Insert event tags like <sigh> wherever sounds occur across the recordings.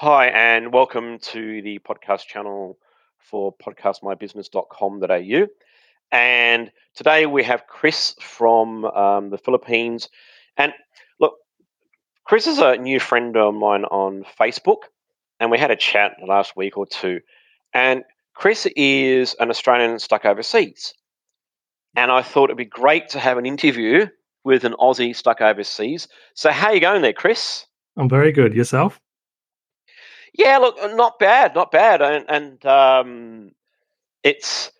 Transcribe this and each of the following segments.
Hi, and welcome to the podcast channel for podcastmybusiness.com.au. And today we have Chris from um, the Philippines. And look, Chris is a new friend of mine on Facebook, and we had a chat last week or two. And Chris is an Australian stuck overseas. And I thought it'd be great to have an interview with an Aussie stuck overseas. So, how are you going there, Chris? I'm very good. Yourself? Yeah, look, uh, not bad, not bad, and, and um, it's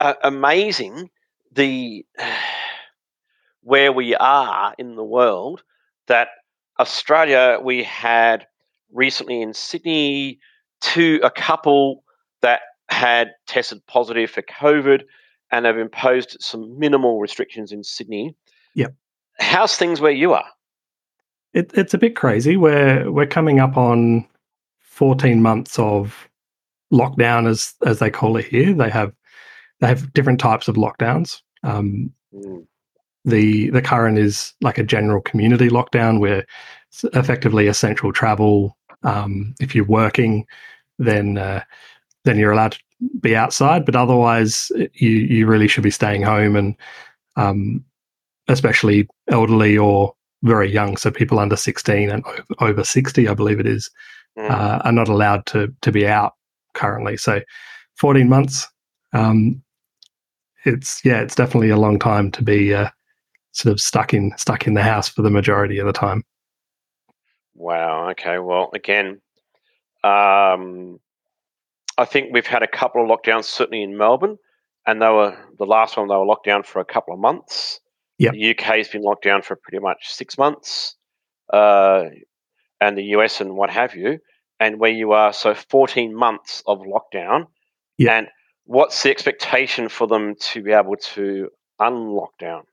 uh, amazing the <sighs> where we are in the world. That Australia, we had recently in Sydney, to a couple that had tested positive for COVID, and have imposed some minimal restrictions in Sydney. Yep. How's things where you are? It, it's a bit crazy. We're we're coming up on 14 months of lockdown, as as they call it here. They have they have different types of lockdowns. Um, mm. The the current is like a general community lockdown where it's effectively essential travel. Um, if you're working, then uh, then you're allowed to be outside, but otherwise you you really should be staying home and um, especially elderly or very young, so people under 16 and over 60, I believe it is, mm. uh, are not allowed to to be out currently. So, 14 months. Um, it's yeah, it's definitely a long time to be uh, sort of stuck in stuck in the house for the majority of the time. Wow. Okay. Well, again, um, I think we've had a couple of lockdowns, certainly in Melbourne, and they were the last one. They were locked down for a couple of months. Yeah. The UK has been locked down for pretty much six months. Uh, and the US and what have you, and where you are so 14 months of lockdown. Yeah. And what's the expectation for them to be able to unlock down?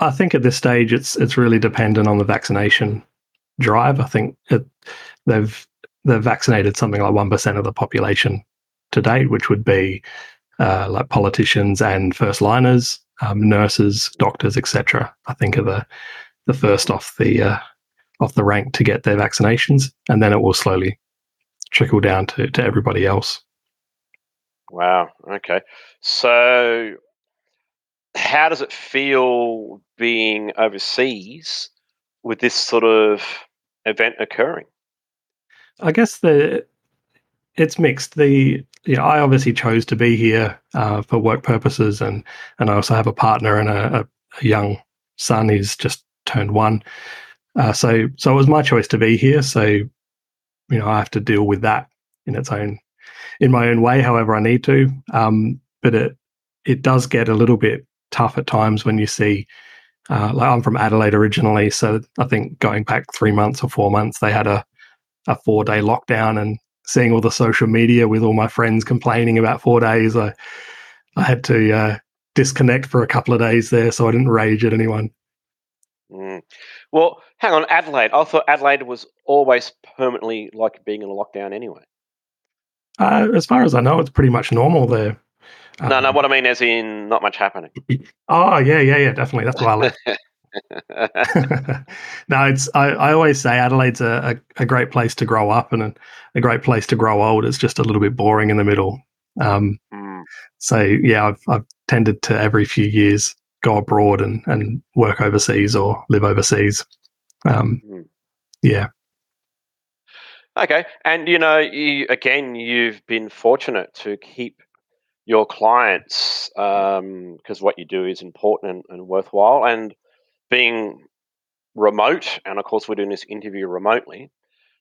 I think at this stage it's it's really dependent on the vaccination drive. I think it, they've they've vaccinated something like one percent of the population to date, which would be uh, like politicians and first liners, um, nurses, doctors, etc. I think are the the first off the uh, off the rank to get their vaccinations, and then it will slowly trickle down to, to everybody else. Wow. Okay. So, how does it feel being overseas with this sort of event occurring? I guess the it's mixed. The you know, I obviously chose to be here uh, for work purposes, and and I also have a partner and a, a young son. He's just turned one. Uh, so so it was my choice to be here. So you know I have to deal with that in its own in my own way, however I need to. Um, but it it does get a little bit tough at times when you see. Uh, like I'm from Adelaide originally, so I think going back three months or four months, they had a a four day lockdown, and seeing all the social media with all my friends complaining about four days, I I had to uh, disconnect for a couple of days there, so I didn't rage at anyone. Mm. Well, hang on, Adelaide. I thought Adelaide was always permanently like being in a lockdown anyway. Uh, as far as I know, it's pretty much normal there. Um, no, no. Um, what I mean is in not much happening. Oh yeah, yeah, yeah. Definitely. That's why I left. <laughs> <laughs> no, it's. I, I always say Adelaide's a, a, a, great place to grow up and a, a, great place to grow old. It's just a little bit boring in the middle. Um, mm. So yeah, I've, I've tended to every few years go abroad and, and work overseas or live overseas. Um, mm. Yeah. Okay, and you know, you, again, you've been fortunate to keep your clients because um, what you do is important and, and, worthwhile, and being remote, and of course, we're doing this interview remotely.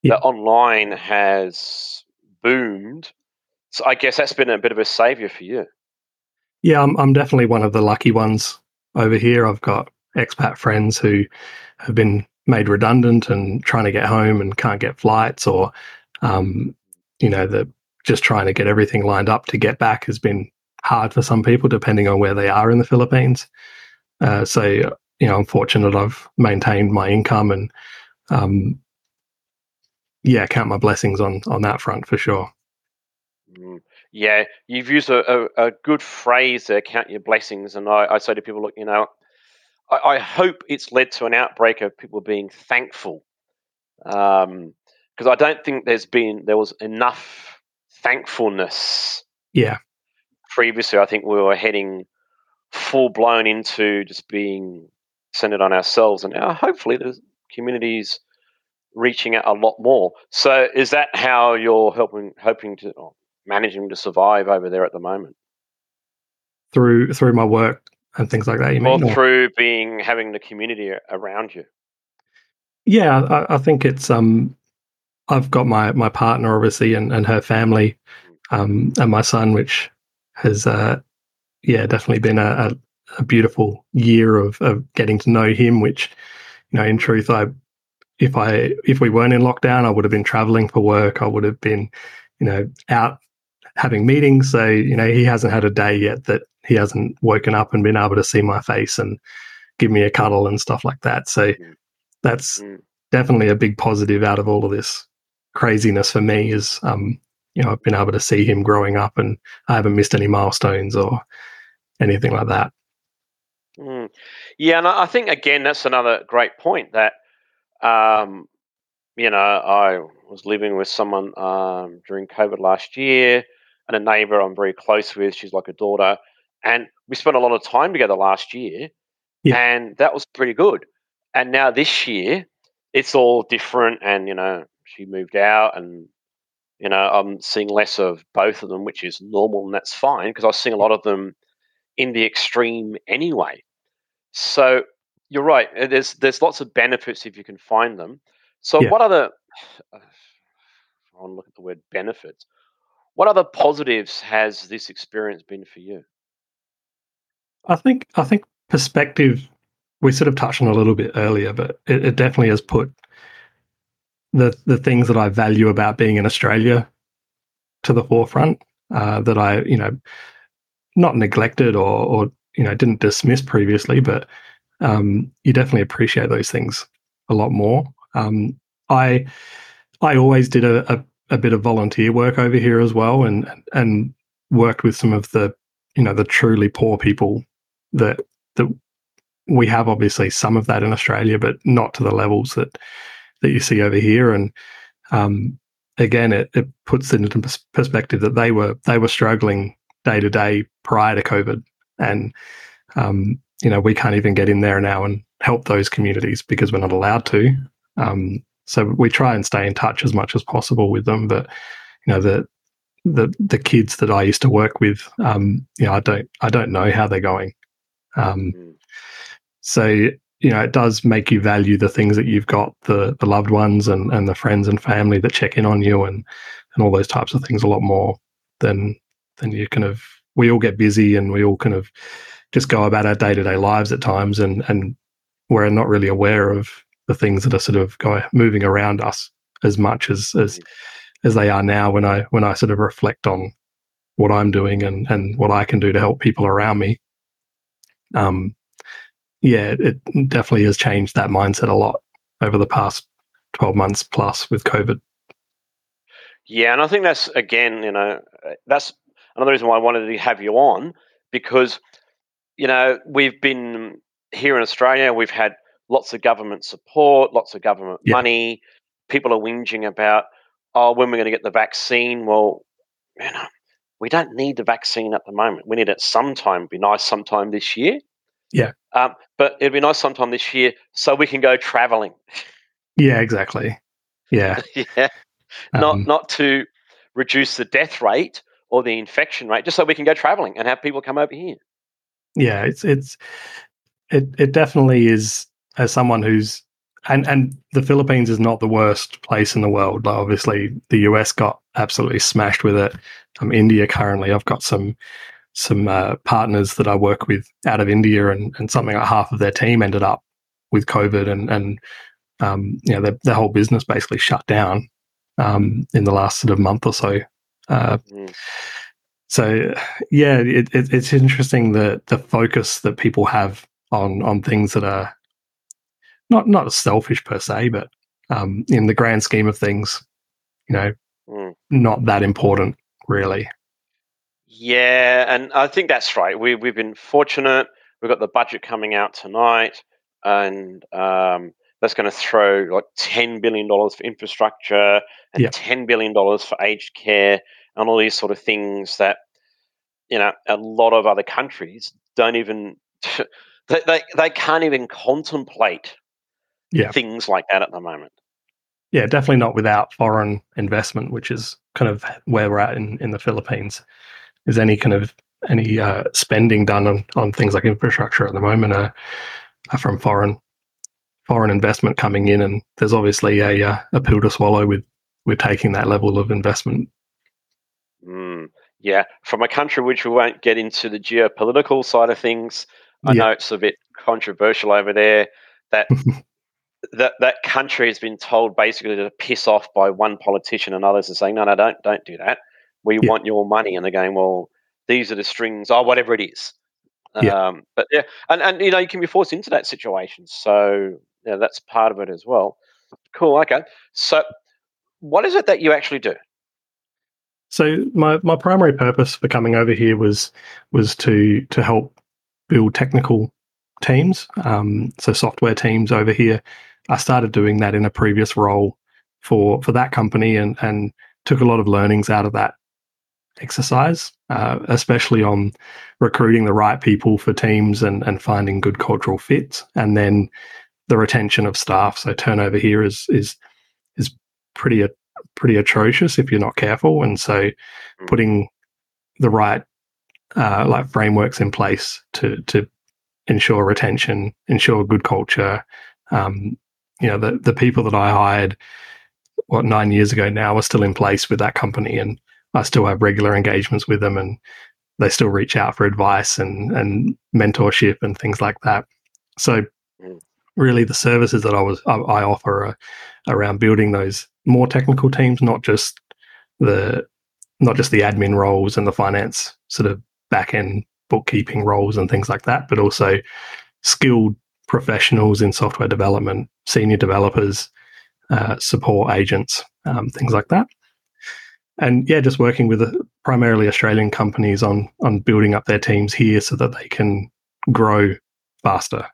Yeah. The online has boomed, so I guess that's been a bit of a savior for you. Yeah, I'm, I'm definitely one of the lucky ones over here. I've got expat friends who have been made redundant and trying to get home and can't get flights, or um, you know, the just trying to get everything lined up to get back has been hard for some people, depending on where they are in the Philippines. Uh, so, you know, I'm fortunate I've maintained my income and, um, yeah, count my blessings on on that front for sure. Mm. Yeah, you've used a, a, a, good phrase there, count your blessings. And I, I say to people, look, you know, I, I, hope it's led to an outbreak of people being thankful. Um, because I don't think there's been there was enough thankfulness. Yeah. Previously, I think we were heading full blown into just being centered on ourselves, and now hopefully the communities reaching out a lot more. So, is that how you're helping hoping to managing to survive over there at the moment? Through through my work and things like that, you or mean? through being having the community around you. Yeah, I, I, think it's um, I've got my my partner obviously and, and her family, um, and my son, which has uh, yeah, definitely been a, a, a beautiful year of of getting to know him. Which, you know, in truth, I if I if we weren't in lockdown, I would have been traveling for work. I would have been, you know, out having meetings. So you know, he hasn't had a day yet that he hasn't woken up and been able to see my face and give me a cuddle and stuff like that. So mm. that's mm. definitely a big positive out of all of this craziness for me. Is um, you know, I've been able to see him growing up, and I haven't missed any milestones or anything like that. Mm. Yeah, and I think again that's another great point that um, you know I was living with someone um, during COVID last year, and a neighbour I'm very close with. She's like a daughter, and we spent a lot of time together last year, yeah. and that was pretty good. And now this year, it's all different, and you know she moved out, and you know I'm seeing less of both of them, which is normal, and that's fine because I was seeing a lot of them in the extreme anyway. So you're right. Uh, there's there's lots of benefits if you can find them. So yeah. what other? <sighs> I want to look at the word benefits. What other positives has this experience been for you? I think I think perspective. We sort of touched on a little bit earlier, but it, it definitely has put the the things that I value about being in Australia to the forefront. Uh, that I you know not neglected or, or you know didn't dismiss previously, but um, you definitely appreciate those things a lot more. Um, I I always did a, a, a, bit of volunteer work over here as well, and and worked with some of the you know the truly poor people that that we have. Obviously, some of that in Australia, but not to the levels that that you see over here. And um, again, it, it puts it into perspective that they were they were struggling day to day prior to COVID, and um, you know we can't even get in there now and help those communities because we're not allowed to. Um, so we try and stay in touch as much as possible with them, but you know the the the kids that I used to work with, um, you know, I don't I don't know how they're going. Um, mm. so you know, it does make you value the things that you've got, the the loved ones and and the friends and family that check in on you and and all those types of things a lot more than then you kind of we all get busy and we all kind of just go about our day to day lives at times, and and we're not really aware of the things that are sort of going moving around us as much as as as they are now. When I when I sort of reflect on what I'm doing and and what I can do to help people around me, um, yeah, it definitely has changed that mindset a lot over the past twelve months plus with COVID. Yeah, and I think that's again, you know, that's another reason why I wanted to have you on because you know we've been here in Australia. We've had lots of government support, lots of government yeah. money. People are whinging about, oh, when we're going to get the vaccine. Well, you know, we don't need the vaccine at the moment. We need it sometime. It'd be nice sometime this year. Yeah. Um, but it'd be nice sometime this year so we can go traveling. Yeah, exactly. Yeah. <laughs> yeah. Um, not not to reduce the death rate, or the infection rate, just so we can go traveling and have people come over here. Yeah, it's it's it it definitely is. As someone who's and and the Philippines is not the worst place in the world. Like obviously, the US got absolutely smashed with it. Um, India currently, I've got some some uh, partners that I work with out of India, and and something like half of their team ended up with COVID, and and um, you know their, their whole business basically shut down um, in the last sort of month or so. Uh, mm. So yeah, it, it, it's interesting the the focus that people have on on things that are not not selfish per se, but um, in the grand scheme of things, you know, mm. not that important really. Yeah, and I think that's right. We we've been fortunate. We've got the budget coming out tonight, and um, that's going to throw like ten billion dollars for infrastructure and Yeah. ten billion dollars for aged care and all these sort of things that you know a lot of other countries don't even <laughs> they they, they can't even contemplate Yeah. things like that at the moment. Yeah, definitely not without foreign investment, which is kind of where we're at in, in the Philippines. Is any kind of any uh, spending done on, on things like infrastructure at the moment are, are from foreign foreign investment coming in, and there's obviously a uh, a pill to swallow with with taking that level of investment. Mm, yeah, from a country which we won't get into the geopolitical side of things. I Yeah. know it's a bit controversial over there. That <laughs> that that country has been told basically to piss off by one politician, and others are saying, "No, no, don't don't do that. We Yeah. want your money." And they're going, "Well, these are the strings, or whatever it is." Yeah. Um, but yeah, and and you know you can be forced into that situation, so yeah, that's part of it as well. Cool. Okay. So, what is it that you actually do? So my my primary purpose for coming over here was was to to help build technical teams, um, so software teams over here. I started doing that in a previous role for for that company, and and took a lot of learnings out of that exercise, uh, especially on recruiting the right people for teams and and finding good cultural fits, and then the retention of staff. So turnover here is is is pretty pretty atrocious if you're not careful. And so Mm. putting the right uh, like frameworks in place to to ensure retention, ensure good culture. Um, you know, the the people that I hired what nine years ago now are still in place with that company, and I still have regular engagements with them, and they still reach out for advice and and mentorship and things like that. So, Mm. really, the services that I was I, I offer are around building those more technical teams, not just the not just the admin roles and the finance sort of back end bookkeeping roles and things like that, but also skilled professionals in software development, senior developers, uh, support agents, um, things like that. And yeah, just working with primarily Australian companies on on building up their teams here so that they can grow faster.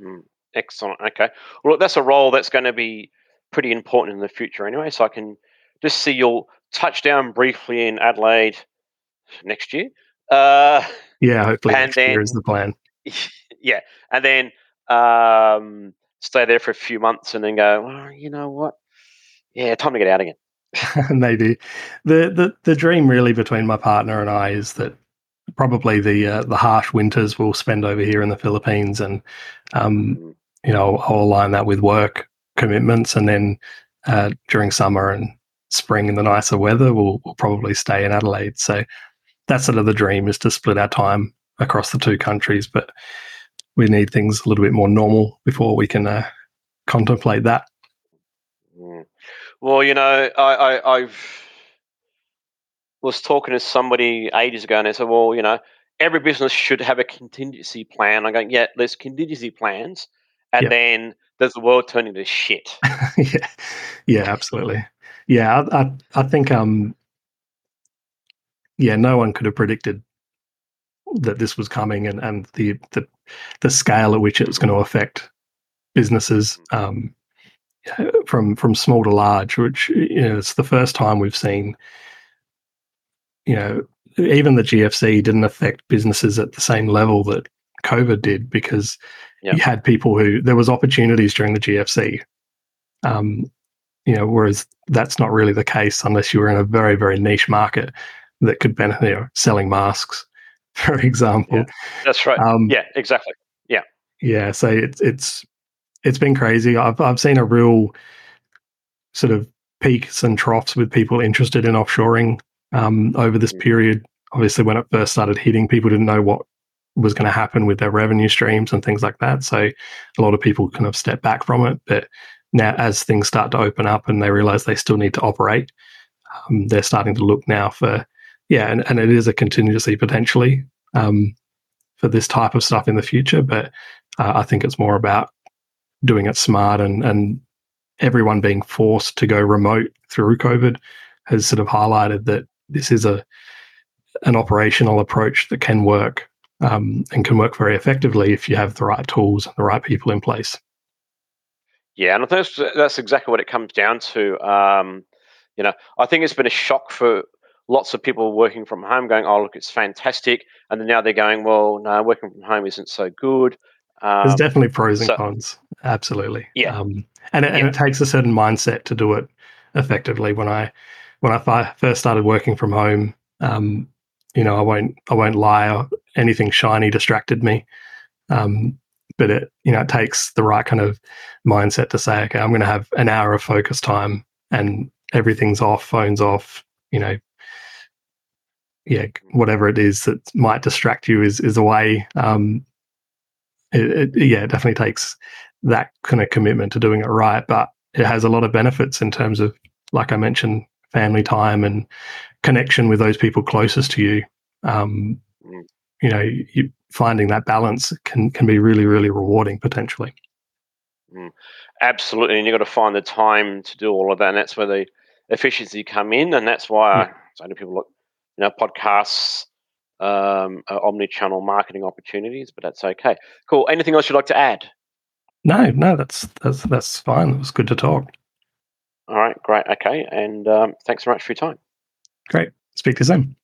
Mm, excellent. Okay. Well, look, that's a role that's going to be pretty important in the future anyway. So I can just see you'll touch down briefly in Adelaide next year. Uh, Yeah, hopefully And next year is the plan. <laughs> yeah. And then um, stay there for a few months and then go, well, you know what? Yeah, time to get out again. <laughs> Maybe the, the the dream really between my partner and I is that probably the uh, the harsh winters we'll spend over here in the Philippines, and um, Mm, you know I'll align that with work commitments, and then uh, during summer and spring in the nicer weather, we'll we'll probably stay in Adelaide. So that's sort of the dream is to split our time across the two countries, but we need things a little bit more normal before we can uh, contemplate that. mm. Well, you know, I, I, I've was talking to somebody ages ago and they said, well, you know, every business should have a contingency plan. I'm going, yeah, there's contingency plans. And Yeah. then there's the world turning to shit. <laughs> yeah, yeah, absolutely. Yeah, I, I, I think um, yeah, no one could have predicted that this was coming and and the the the scale at which it was going to affect businesses um, from from small to large. Which you know, it's the first time we've seen. You know, even the GFC didn't affect businesses at the same level that COVID did because Yeah. you had people who there was opportunities during the GFC. Um, you know, whereas that's not really the case unless you were in a very very niche market that could benefit, you know, selling masks, <laughs> for example. That's right. Um, yeah, exactly. yeah, Yeah. so it's it's it's been crazy. I've I've seen a real sort of peaks and troughs with people interested in offshoring um, over this Mm. period. Obviously, when it first started hitting, people didn't know what was going to happen with their revenue streams and things like that. So a lot of people kind of step back from it. But now, as things start to open up and they realize they still need to operate, um, they're starting to look now for yeah, and, and it is a contingency potentially um, for this type of stuff in the future. But uh, I think it's more about doing it smart and and everyone being forced to go remote through COVID has sort of highlighted that this is a an operational approach that can work um, and can work very effectively if you have the right tools and the right people in place. Yeah, and I think that's, that's exactly what it comes down to. Um, you know, I think it's been a shock for lots of people working from home, going, "Oh, look, it's fantastic," and then now they're going, "Well, no, working from home isn't so good." Um, There's definitely pros and so, cons. Absolutely. Yeah. Um, and, it, yeah. and it takes a certain mindset to do it effectively. When I when I first started working from home, um, you know, I won't I won't lie. Anything shiny distracted me. Um, but it you know it takes the right kind of mindset to say, okay, I'm going to have an hour of focus time, and everything's off, phones off. You know, yeah, whatever it is that might distract you is is away. Um, it, it, yeah, it definitely takes that kind of commitment to doing it right, but it has a lot of benefits in terms of, like I mentioned, family time and connection with those people closest to you. Um, mm. you know, you, finding that balance can can be really, really rewarding potentially. Mm. Absolutely, and you've got to find the time to do all of that, and that's where the efficiency come in, and that's why yeah. I say to people, look, you know, podcasts, um, omni-channel marketing opportunities, but that's okay. Cool. Anything else you'd like to add? No, no, that's that's that's fine. It was good to talk. All right, great. Okay, and um, thanks so much for your time. Great. Speak to you soon.